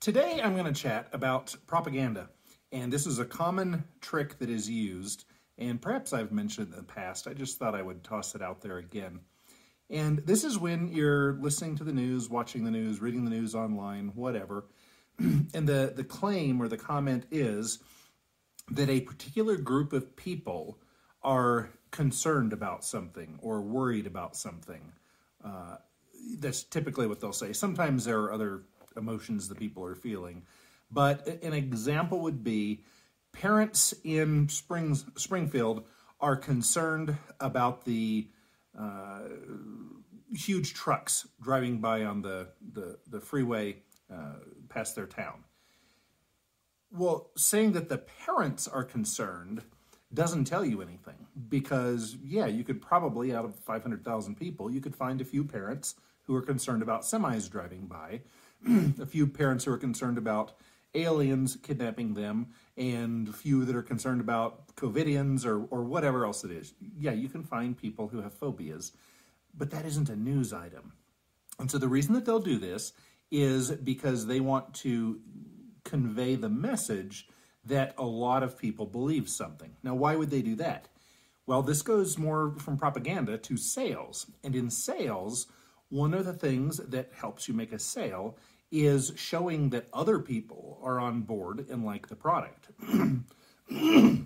Today I'm going to chat about propaganda, and this is a common trick that is used, and perhaps I've mentioned it in the past. I just thought I would toss it out there again. And this is when you're listening to the news, watching the news, reading the news online, whatever, and the, the claim or the comment is that a particular group of people are concerned about something or worried about something. Uh, that's typically what they'll say. Sometimes there are other emotions that people are feeling. But an example would be parents in Springs, Springfield are concerned about the uh, huge trucks driving by on the, the, the freeway uh, past their town. Well, saying that the parents are concerned doesn't tell you anything because, yeah, you could probably, out of 500,000 people, you could find a few parents who are concerned about semis driving by, a few parents who are concerned about aliens kidnapping them, and a few that are concerned about COVIDians or, or whatever else it is. Yeah, you can find people who have phobias, but that isn't a news item. And so the reason that they'll do this is because they want to convey the message that a lot of people believe something. Now, why would they do that? Well, this goes more from propaganda to sales. And in sales, one of the things that helps you make a sale is showing that other people are on board and like the product.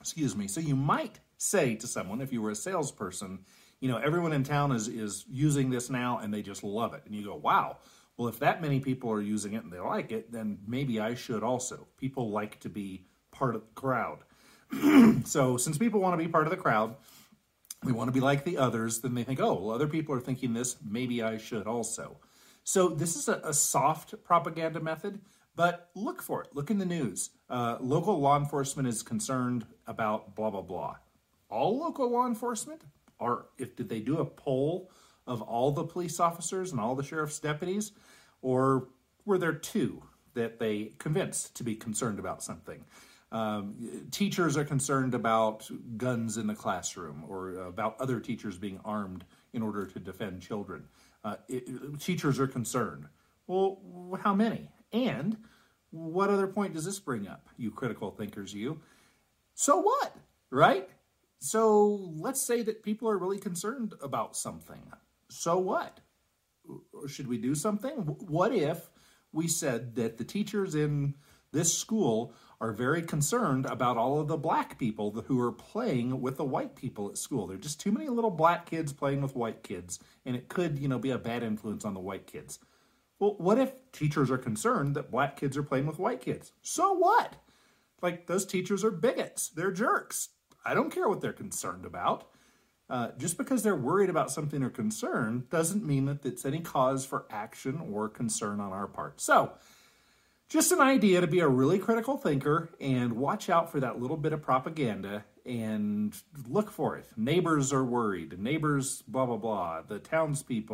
Excuse me. So you might say to someone, if you were a salesperson, you know, everyone in town is, is using this now and they just love it. And you go, wow, well, if that many people are using it and they like it, then maybe I should also. People like to be part of the crowd. so since people want to be part of the crowd, we want to be like the others, then they think, oh, well, other people are thinking this, maybe I should also. So this is a, a soft propaganda method, but look for it. Look in the news. Uh, local law enforcement is concerned about blah, blah, blah. All local law enforcement are, if did they do a poll of all the police officers and all the sheriff's deputies, or were there two that they convinced to be concerned about something? Um, teachers are concerned about guns in the classroom or about other teachers being armed in order to defend children. Uh, it, teachers are concerned. Well, how many? And what other point does this bring up, you critical thinkers, you? So what, right? So let's say that people are really concerned about something. So what? Should we do something? What if we said that the teachers in this school are very concerned about all of the black people who are playing with the white people at school. There are just too many little black kids playing with white kids, and it could, you know, be a bad influence on the white kids. Well, what if teachers are concerned that black kids are playing with white kids? So what? Like, those teachers are bigots. They're jerks. I don't care what they're concerned about. Uh, just because they're worried about something or concerned doesn't mean that it's any cause for action or concern on our part. So, just an idea to be a really critical thinker and watch out for that little bit of propaganda and look for it. Neighbors are worried. Neighbors, blah, blah, blah. The townspeople